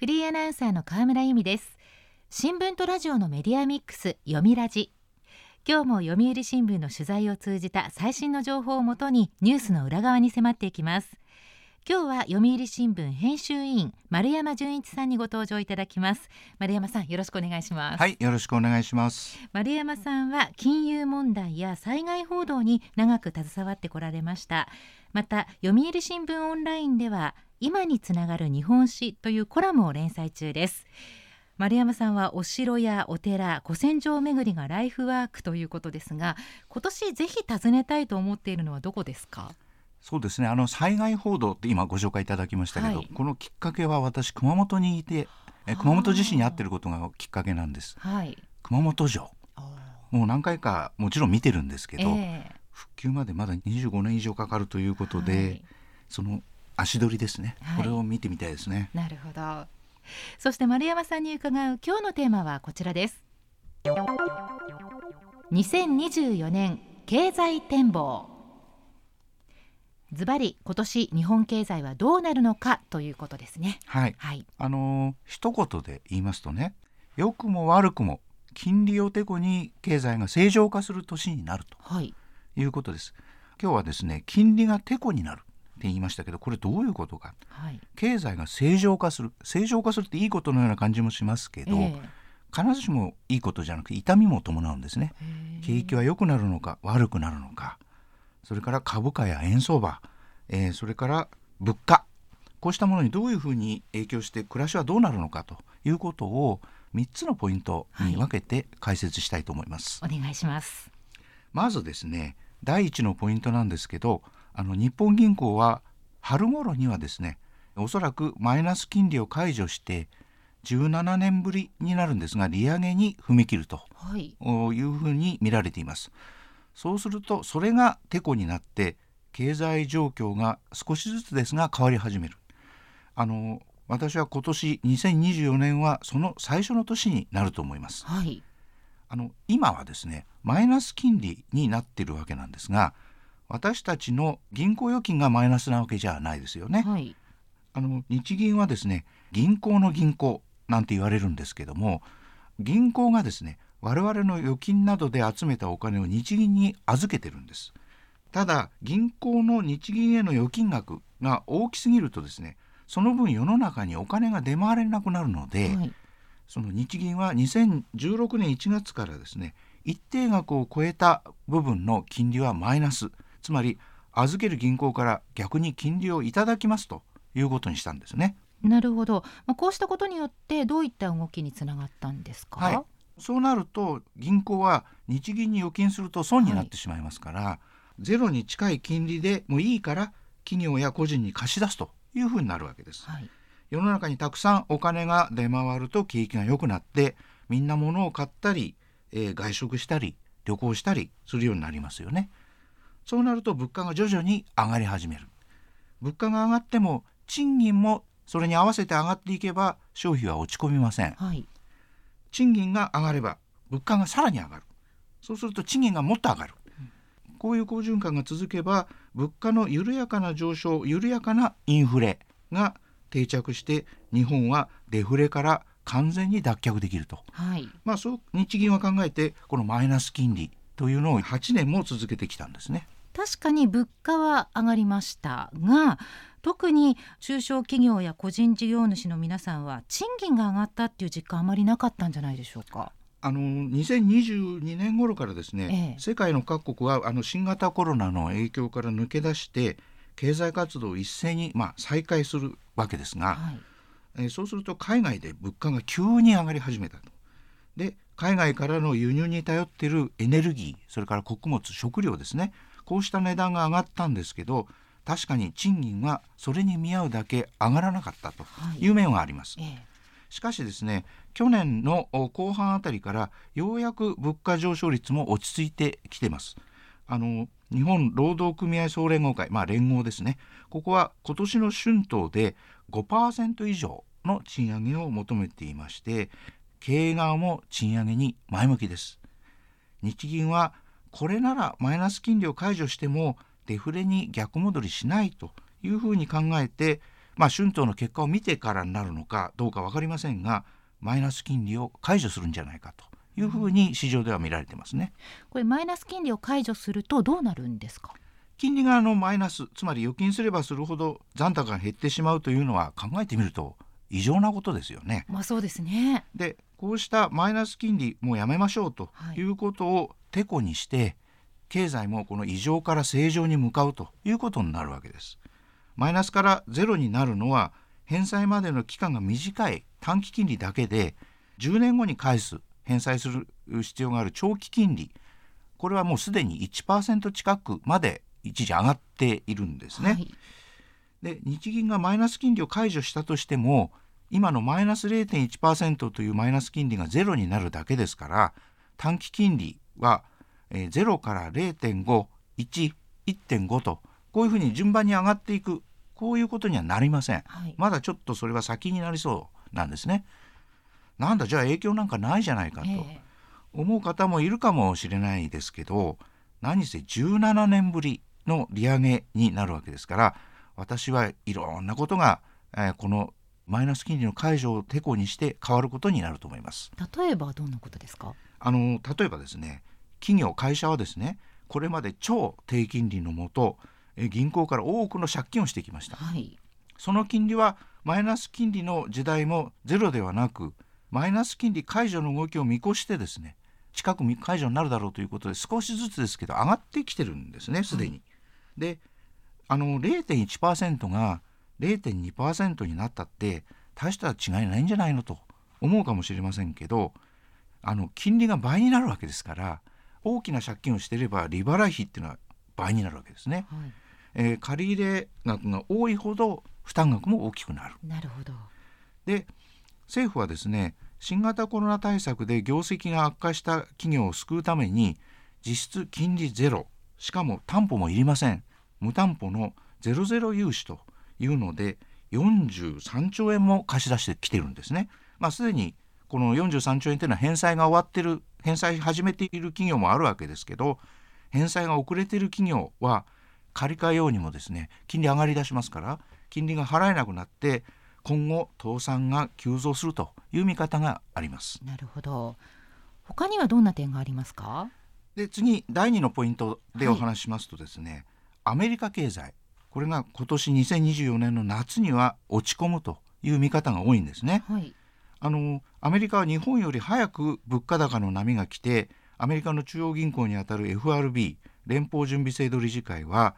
フリーアナウンサーの河村由美です。新聞とラジオのメディアミックス読みラジ。今日も読売新聞の取材を通じた最新の情報をもとにニュースの裏側に迫っていきます。今日は読売新聞編集委員丸山純一さんにご登場いただきます。丸山さんよろしくお願いします。はいよろしくお願いします。丸山さんは金融問題や災害報道に長く携わってこられました。また読売新聞オンラインでは今につながる日本史というコラムを連載中です。丸山さんはお城やお寺古戦場巡りがライフワークということですが今年ぜひ訪ねたいと思っているのはどこですか？そうですね。あの災害報道って今ご紹介いただきましたけど、はい、このきっかけは私熊本にいてえ熊本地震に遭ってることがきっかけなんです、はい、熊本城。もう何回かもちろん見てるんですけど、えー、復旧までまだ25年以上かかるということで、はい、その足取りですね、これを見てみたいですねなるほどそして丸山さんに伺う今日のテーマはこちらです2024年経済展望ズバリ今年日本経済はどうなるのかということですね。はい。はい、あのー、一言で言いますとね、良くも悪くも金利をてこに経済が正常化する年になると、はい、いうことです。今日はですね、金利がてこになる。って言いましたけどこれどういうことか、はい、経済が正常化する。正常化するっていいことのような感じもしますけど、えー、必ずしもいいことじゃなくて痛みも伴うんですね。景気は良くなるのか悪くなるのか。それから株価や円相場、えー、それから物価。こうしたものにどういうふうに影響して暮らしはどうなるのかと。いうことを3つのポイントに分けて解説したいと思います。はい、お願いします。まずですね第一のポイントなんですけどあの日本銀行は春頃にはですねおそらくマイナス金利を解除して17年ぶりになるんですが利上げに踏み切るとい。うふうに見られています。そうするとそれがてこになって経済状況が少しずつですが変わり始める。あの私は今年2024年はその最初の年になると思います、はい、あの今はですねマイナス金利になっているわけなんですが私たちの銀行預金がマイナスなわけじゃないですよね、はい、あの日銀はですね銀行の銀行なんて言われるんですけども銀行がですね我々の預金などで集めたお金を日銀に預けてるんです。ただ銀行の日銀への預金額が大きすぎるとですねその分世の中にお金が出回れなくなるので、はい、その日銀は2016年1月からですね一定額を超えた部分の金利はマイナスつまり預ける銀行から逆に金利をいただきますということにしたんですね。なるほど、まあ、こうしたことによってどういった動きにつながったんですか、はいそうなると銀行は日銀に預金すると損になってしまいますから、はい、ゼロに近い金利でもいいから企業や個人に貸し出すというふうになるわけです。はい、世の中にたくさんお金が出回ると景気が良くなってみんな物を買ったり、えー、外食したり旅行したりするようになりますよね。そうなると物価が徐々に上がり始める。物価が上がっても賃金もそれに合わせて上がっていけば消費は落ち込みません。はい賃金が上がれば物価がさらに上がるそうすると賃金がもっと上がる、こういう好循環が続けば物価の緩やかな上昇緩やかなインフレが定着して日本はデフレから完全に脱却できると、はい、まあそう日銀は考えてこのマイナス金利というのを8年も続けてきたんですね。確かに物価は上がりましたが特に中小企業や個人事業主の皆さんは賃金が上がったっていう実感あまりなかったんじゃないでしょうか？あの2022年頃からですね、ええ、世界の各国はあの新型コロナの影響から抜け出して経済活動を一斉に、まあ、再開するわけですが、はい、えそうすると海外で物価が急に上がり始めたと。で海外からの輸入に頼っているエネルギーそれから穀物食料ですねこうした値段が上がったんですけど確かに賃金はそれに見合うだけ上がらなかったという面はあります。はいしかしですね去年の後半あたりからようやく物価上昇率も落ち着いてきてます。あの日本労働組合総連合会、まあ、連合ですねここは今年の春闘で5%以上の賃上げを求めていまして経営側も賃上げに前向きです日銀はこれならマイナス金利を解除してもデフレに逆戻りしないというふうに考えて、まあ、春闘の結果を見てからになるのかどうか分かりませんがマイナス金利を解除するんじゃないかというふうに市場では見られてますね。これマイナス金利を解除するとどうなるんですか？金利があのマイナスつまり預金すればするほど残高が減ってしまうというのは考えてみると異常なことですよね。まあそうですね。でこうしたマイナス金利もうやめましょうということをてこにして、はい、経済もこの異常から正常に向かうということになるわけです。マイナスからゼロになるのは返済までの期間が短い短期金利だけで10年後に返す返済する必要がある長期金利これはもうすでに1%近くまで一時上がっているんですね。はい、で日銀がマイナス金利を解除したとしても今のマイナス0.1%というマイナス金利がゼロになるだけですから短期金利は、えー、0から0.51.1.5とこういうふうに順番に上がっていくこういうことにはなりません、はい、まだちょっとそれは先になりそうなんですね。なんだじゃあ影響なんかないじゃないかと思う方もいるかもしれないですけど何せ17年ぶりの利上げになるわけですから私はいろんなことが、えー、このマイナス金利の解除をてこにして変わることになると思います例えばどんなことですかあの例えばですね企業会社はですねこれまで超低金利のもと銀行から多くの借金をしてきました、はい、その金利はマイナス金利の時代もゼロではなくマイナス金利解除の動きを見越してですね近く解除になるだろうということで少しずつですけど上がってきてるんですねすでに。はい、であの0.1%が0.2%になったって大した違いないんじゃないのと思うかもしれませんけどあの金利が倍になるわけですから大きな借金をしていれば利払い費っていうのは倍になるわけですね。はい、えー、借入額が多いほど負担額も大きくなる。なるほどで政府はですね新型コロナ対策で業績が悪化した企業を救うために実質金利ゼロしかも担保もいりません無担保のゼロゼロ融資というので43兆円も貸し出してきてるんですね。まあ、すでにこの43兆円というのは返済が終わってる返済始めている企業もあるわけですけど返済が遅れている企業は借り換えようにもですね金利上がりだしますから金利が払えなくなって今後倒産が急増するという見方があります。なるほど。他にはどんな点がありますか？で次第2のポイントでお話しますとですね、はい、アメリカ経済。これが今年2024年の夏には落ち込むという見方が多いんですね、はい、あのアメリカは日本より早く物価高の波が来てアメリカの中央銀行にあたる FRB 連邦準備制度理事会は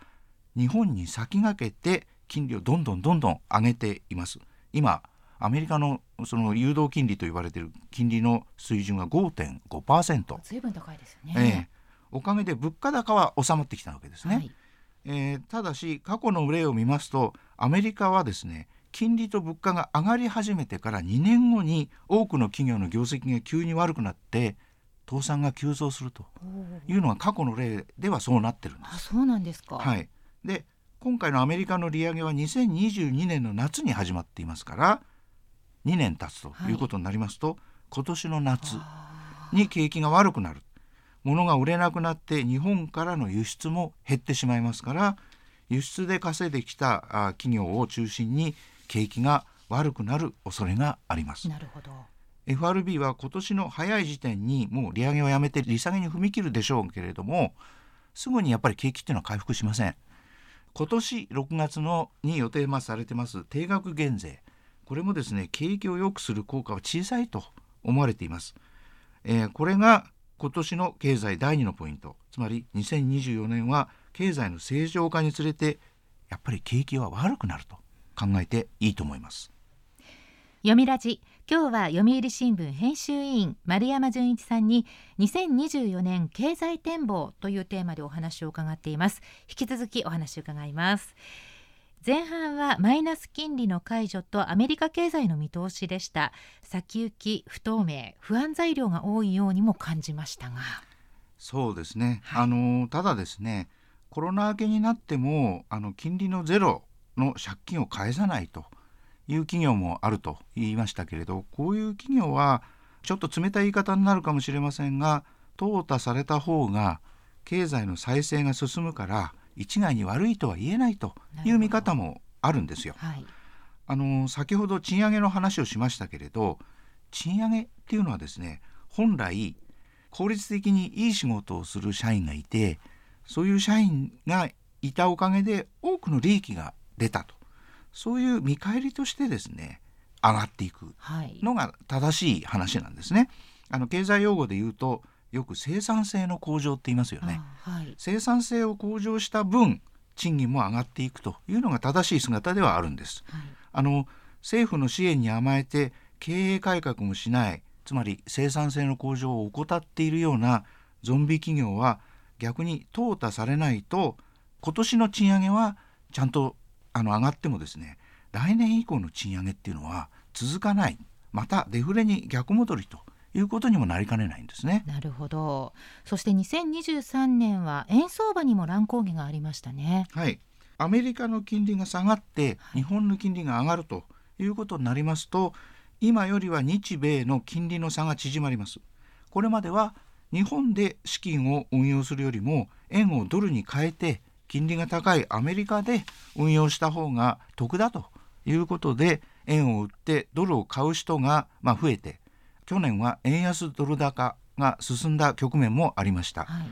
日本に先駆けて金利をどんどんどんどん上げています。今アメリカのその誘導金利と言われている金利の水準が5.5%ずいぶん高いですよね、えー、おかげで物価高は収まってきたわけですね、はい、えー、ただし過去の例を見ますとアメリカはですね金利と物価が上がり始めてから2年後に多くの企業の業績が急に悪くなって倒産が急増するというのは過去の例ではそうなってるんです。あそうなんですか、はい、で今回のアメリカの利上げは2022年の夏に始まっていますから2年経つとい。うことになりますと、はい、今年の夏に景気が悪くなる。物が売れなくなって日本からの輸出も減ってしまいますから輸出で稼いできた企業を中心に景気が悪くなる恐れがあります。なるほど。FRB は今年の早い時点にもう利上げをやめて利下げに踏み切るでしょうけれどもすぐにやっぱり景気っていうのは回復しません。今年6月のに予定されてます定額減税。これもですね景気を良くする効果は小さいと思われています、えー、これが今年の経済第2のポイント。つまり2024年は経済の正常化につれてやっぱり景気は悪くなると考えていいと思います。読みラジ今日は読売新聞編集委員丸山純一さんに2024年経済展望というテーマでお話を伺っています。引き続きお話を伺います。前半はマイナス金利の解除とアメリカ経済の見通しでした。先行き不透明不安材料が多いようにも感じましたが。そうですね、はい、あのただですねコロナ明けになってもあの金利のゼロの借金を返さないという企業もあると言いましたけれどこういう企業はちょっと冷たい言い方になるかもしれませんが淘汰された方が経済の再生が進むから一概に悪いとは言えないという見方もあるんですよ。はい、あの先ほど賃上げの話をしましたけれど賃上げっていうのはですね本来効率的にいい仕事をする社員がいてそういう社員がいたおかげで多くの利益が出たとそういう見返りとしてですね上がっていくのが正しい話なんですね。あの経済用語で言うとよく生産性の向上って言いますよね。はい、生産性を向上した分賃金も上がっていくというのが正しい姿ではあるんです。はい、あの政府の支援に甘えて経営改革もしないつまり生産性の向上を怠っているようなゾンビ企業は逆に淘汰されないと今年の賃上げはちゃんとあの上がってもですね来年以降の賃上げっていうのは続かないまたデフレに逆戻りということにもなりかねないんですね。なるほど。そして2023年は円相場にも乱高下がありましたね。はい。アメリカの金利が下がって日本の金利が上がるということになりますと、今よりは日米の金利の差が縮まります。これまでは日本で資金を運用するよりも円をドルに変えて金利が高いアメリカで運用した方が得だということで円を売ってドルを買う人がま増えて去年は円安ドル高が進んだ局面もありました、はい、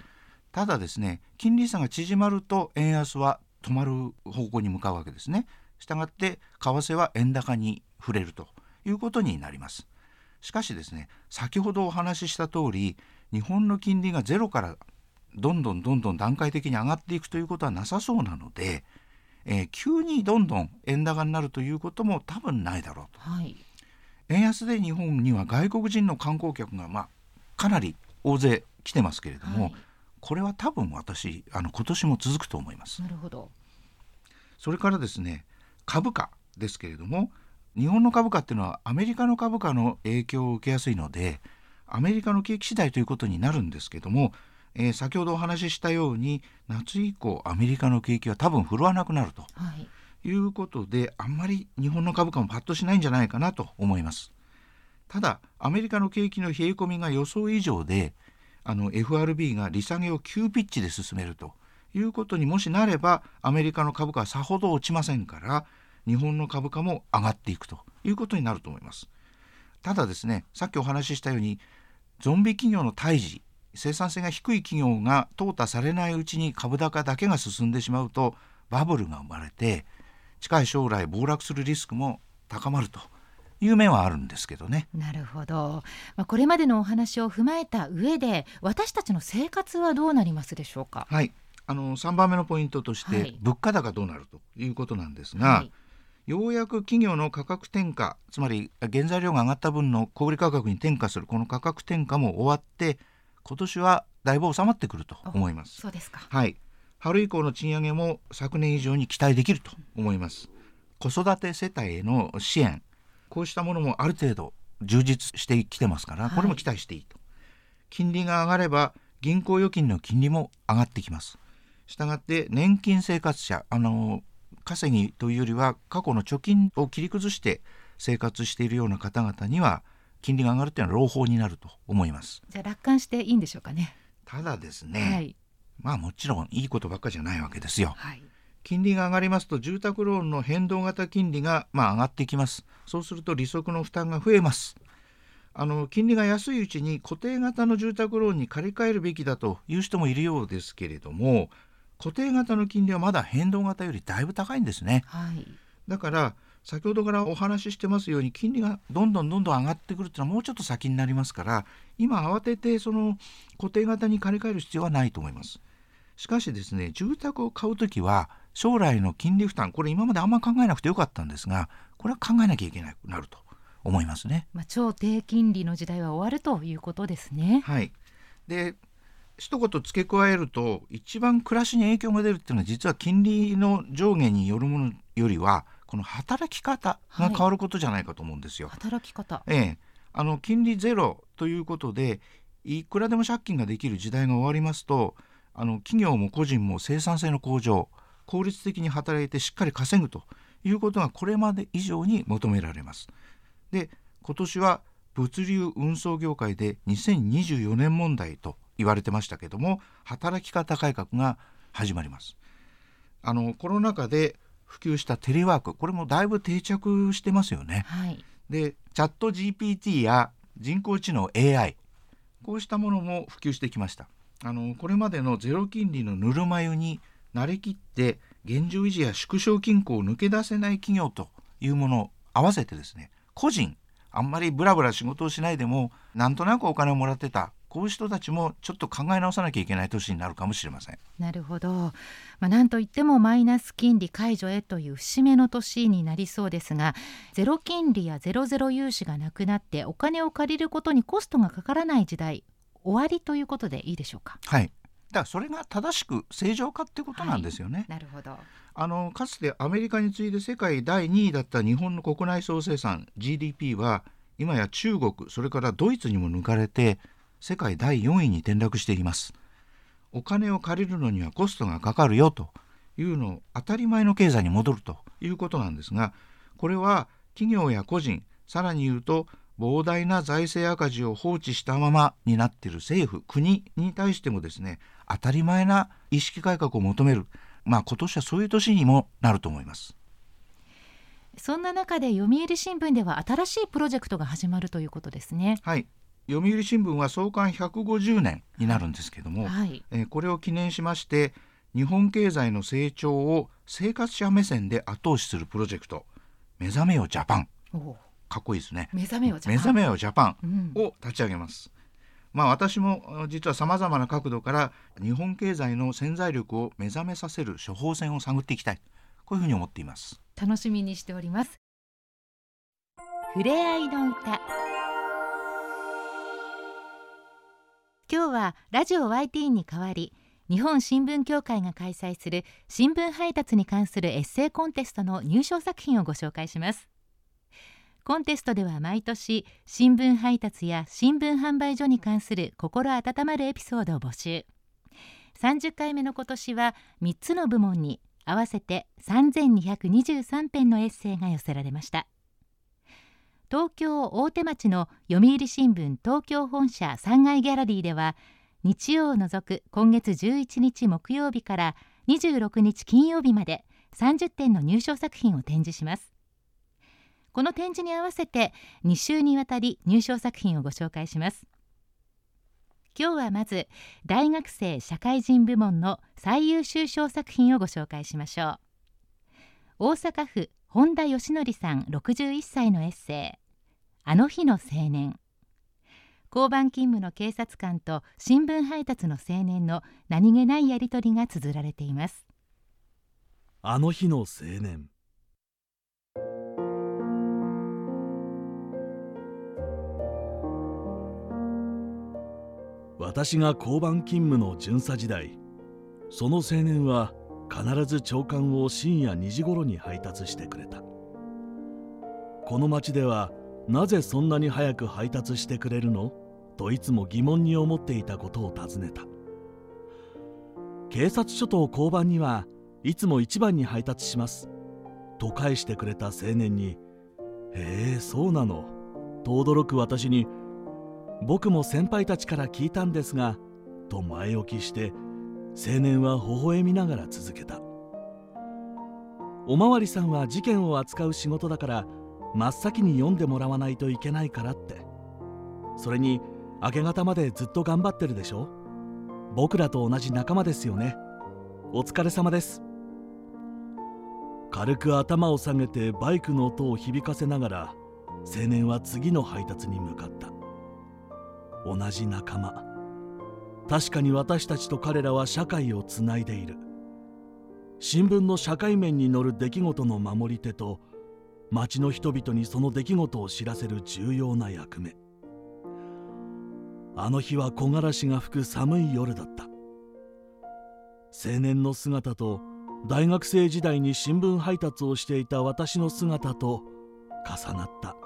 ただですね金利差が縮まると円安は止まる方向に向かうわけですね。したがって為替は円高に触れるということになります。しかしですね先ほどお話しした通り日本の金利がゼロからどんどんどんどん段階的に上がっていくということはなさそうなので、えー、急にどんどん円高になるということも多分ないだろうと、はい、円安で日本には外国人の観光客が、まあ、かなり大勢来てますけれども、はい、これは多分私あの今年も続くと思います。なるほど。それからですね株価ですけれども日本の株価っていうのはアメリカの株価の影響を受けやすいのでアメリカの景気次第ということになるんですけども、えー、先ほどお話ししたように夏以降アメリカの景気は多分振るわなくなると。はいいうことであんまり日本の株価もパッとしないんじゃないかなと思います。ただアメリカの景気の冷え込みが予想以上であの FRB が利下げを急ピッチで進めるということにもしなればアメリカの株価はさほど落ちませんから日本の株価も上がっていくということになると思います。ただですねさっきお話ししたようにゾンビ企業の退治生産性が低い企業が淘汰されないうちに株高だけが進んでしまうとバブルが生まれて近い将来暴落するリスクも高まるという面はあるんですけどね。なるほど。まあ、これまでのお話を踏まえた上で、私たちの生活はどうなりますでしょうか？はい。あの3番目のポイントとして、はい、物価高どうなるということなんですが、はい、ようやく企業の価格転嫁つまり原材料が上がった分の小売価格に転嫁するこの価格転嫁も終わって今年はだいぶ収まってくると思います。そうですか。はい。春以降の賃上げも昨年以上に期待できると思います子育て世帯への支援こうしたものもある程度充実してきてますから、これも期待していいと金利が上がれば銀行預金の金利も上がってきますしたがって年金生活者あの稼ぎというよりは過去の貯金を切り崩して生活しているような方々には金利が上がるというのは朗報になると思いますじゃあ楽観していいんでしょうかねただですね、はい、まあもちろんいいことばっかじゃないわけですよ。はい、金利が上がりますと住宅ローンの変動型金利がまあ上がってきます。そうすると利息の負担が増えます。あの金利が安いうちに固定型の住宅ローンに借り換えるべきだという人もいるようですけれども固定型の金利はまだ変動型よりだいぶ高いんですね。はい、だから先ほどからお話ししてますように金利がどんどんどんどん上がってくるっていうのはもうちょっと先になりますから今慌ててその固定型に借り換える必要はないと思います。しかしですね住宅を買う時は将来の金利負担これ今まであんま考えなくてよかったんですがこれは考えなきゃいけなくなると思いますね。まあ、超低金利の時代は終わるということですね。はい、で一言付け加えると一番暮らしに影響が出るっていうのは実は金利の上下によるものよりはこの働き方が変わることじゃないかと思うんですよ。はい、働き方、ええ、あの金利ゼロということでいくらでも借金ができる時代が終わりますとあの企業も個人も生産性の向上効率的に働いてしっかり稼ぐということがこれまで以上に求められます。で今年は物流運送業界で2024年問題と言われてましたけども働き方改革が始まります。あのコロナ禍で普及したテレワークこれもだいぶ定着してますよね。はい、でチャット GPT や人工知能 AI こうしたものも普及してきました。あのこれまでのゼロ金利のぬるま湯に慣れきって現状維持や縮小均衡を抜け出せない企業というものを合わせてですね個人あんまりブラブラ仕事をしないでもなんとなくお金をもらってたこういう人たちもちょっと考え直さなきゃいけない年になるかもしれません。なるほど、まあ、なんといってもマイナス金利解除へという節目の年になりそうですがゼロ金利やゼロゼロ融資がなくなってお金を借りることにコストがかからない時代終わりということでいいでしょうか？はいだからそれが正しく正常化ってことなんですよね。はい、なるほどあのかつてアメリカに次いで世界第2位だった日本の国内総生産 GDP は今や中国それからドイツにも抜かれて世界第4位に転落していますお金を借りるのにはコストがかかるよというの当たり前の経済に戻るということなんですがこれは企業や個人さらに言うと膨大な財政赤字を放置したままになっている政府国に対してもですね当たり前な意識改革を求めるまあ今年はそういう年にもなると思いますそんな中で読売新聞では新しいプロジェクトが始まるということですね。はい。読売新聞は創刊150年になるんですけども、はい、えー、これを記念しまして日本経済の成長を生活者目線で後押しするプロジェクト「目覚めよジャパン」かっこいいですね。目覚めよジャパン。を立ち上げます。うん、まあ私も実はさまざまな角度から日本経済の潜在力を目覚めさせる処方箋を探っていきたい。こういうふうに思っています。楽しみにしております。ふれあいの歌今日はラジオ YT に代わり日本新聞協会が開催する新聞配達に関するエッセイコンテストの入賞作品をご紹介します。コンテストでは毎年新聞配達や新聞販売所に関する心温まるエピソードを募集。30回目の今年は3つの部門に合わせて3223編のエッセイが寄せられました。東京大手町の読売新聞東京本社3階ギャラリーでは日曜を除く今月11日木曜日から26日金曜日まで30点の入賞作品を展示します。この展示に合わせて2週にわたり入賞作品をご紹介します。今日はまず大学生社会人部門の最優秀賞作品をご紹介しましょう。大阪府本田義則さん61歳のエッセイ。あの日の青年。交番勤務の警察官と新聞配達の青年の何気ないやり取りが綴られています。あの日の青年。私が交番勤務の巡査時代その青年は必ず朝刊を深夜2時頃に配達してくれた。この町ではなぜそんなに早く配達してくれるの？といつも疑問に思っていたことを尋ねた。警察署と交番にはいつも一番に配達します。と返してくれた青年に「へえそうなの」と驚く私に僕も先輩たちから聞いたんですがと前置きして青年は微笑みながら続けた。おまわりさんは事件を扱う仕事だから真っ先に読んでもらわないといけないからって。それに明け方までずっと頑張ってるでしょ？僕らと同じ仲間ですよね。お疲れ様です。軽く頭を下げてバイクの音を響かせながら青年は次の配達に向かった。同じ仲間。確かに私たちと彼らは社会をつないでいる。新聞の社会面に載る出来事の守り手と町の人々にその出来事を知らせる重要な役目。あの日は木枯らしが吹く寒い夜だった。青年の姿と大学生時代に新聞配達をしていた私の姿と重なった。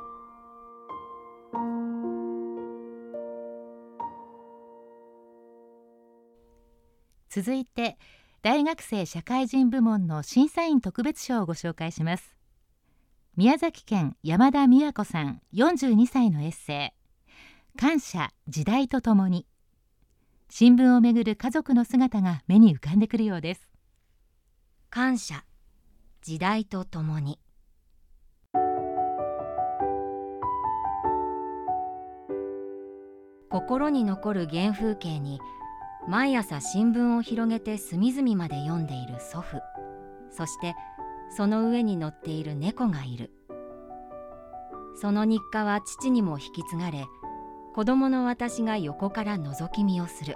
続いて大学生社会人部門の審査員特別賞をご紹介します。宮崎県山田美和子さん42歳のエッセイ。感謝時代とともに。新聞をめぐる家族の姿が目に浮かんでくるようです。感謝時代とともに。心に残る原風景に毎朝新聞を広げて隅々まで読んでいる祖父。そしてその上に乗っている猫がいる。その日課は父にも引き継がれ子供の私が横から覗き見をする。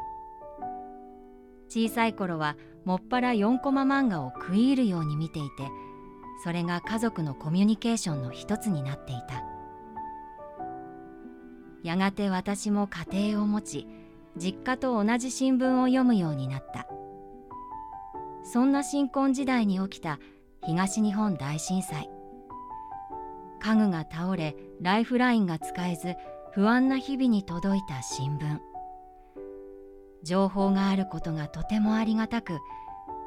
小さい頃はもっぱら4コマ漫画を食い入るように見ていてそれが家族のコミュニケーションの一つになっていた。やがて私も家庭を持ち実家と同じ新聞を読むようになった。そんな新婚時代に起きた東日本大震災。家具が倒れライフラインが使えず不安な日々に届いた新聞。情報があることがとてもありがたく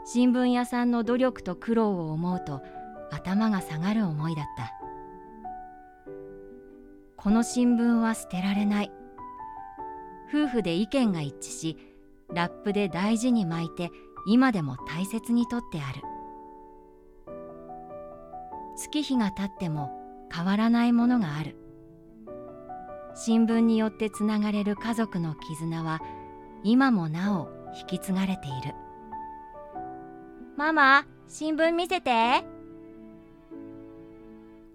新聞屋さんの努力と苦労を思うと頭が下がる思いだった。この新聞は捨てられない。夫婦で意見が一致しラップで大事に巻いて今でも大切にとってある。月日が経っても変わらないものがある。新聞によってつながれる家族の絆は今もなお引き継がれている。ママ新聞見せて。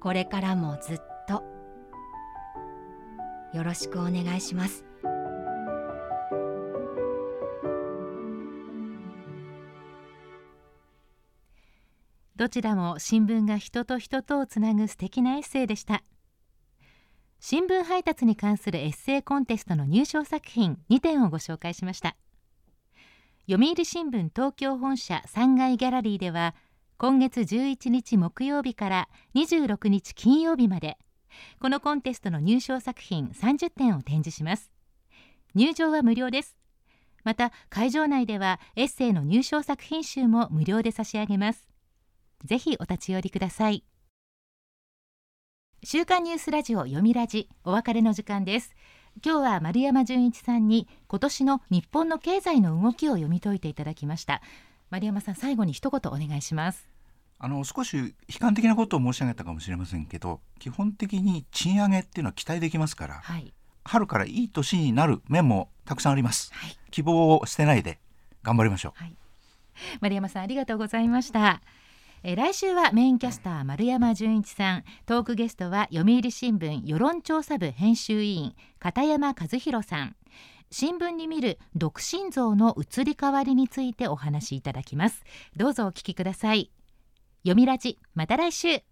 これからもずっと。よろしくお願いしますどちらも新聞が人と人とをつなぐ素敵なエッセイでした。新聞配達に関するエッセイコンテストの入賞作品2点をご紹介しました。読売新聞東京本社3階ギャラリーでは今月11日木曜日から26日金曜日までこのコンテストの入賞作品30点を展示します。入場は無料です。また会場内ではエッセイの入賞作品集も無料で差し上げます。ぜひお立ち寄りください。週刊ニュースラジオ読みラジお別れの時間です。今日は丸山純一さんに今年の日本の経済の動きを読み解いていただきました。丸山さん最後に一言お願いします。あの少し悲観的なことを申し上げたかもしれませんけど基本的に賃上げっていうのは期待できますから、はい、春からいい年になる面もたくさんあります、はい、希望を捨てないで頑張りましょう、はい、丸山さんありがとうございましたえ来週はメインキャスター丸山純一さん。トークゲストは読売新聞世論調査部編集委員片山和弘さん。新聞に見る独身像の移り変わりについてお話しいただきます。どうぞお聞きください。読みラジまた来週。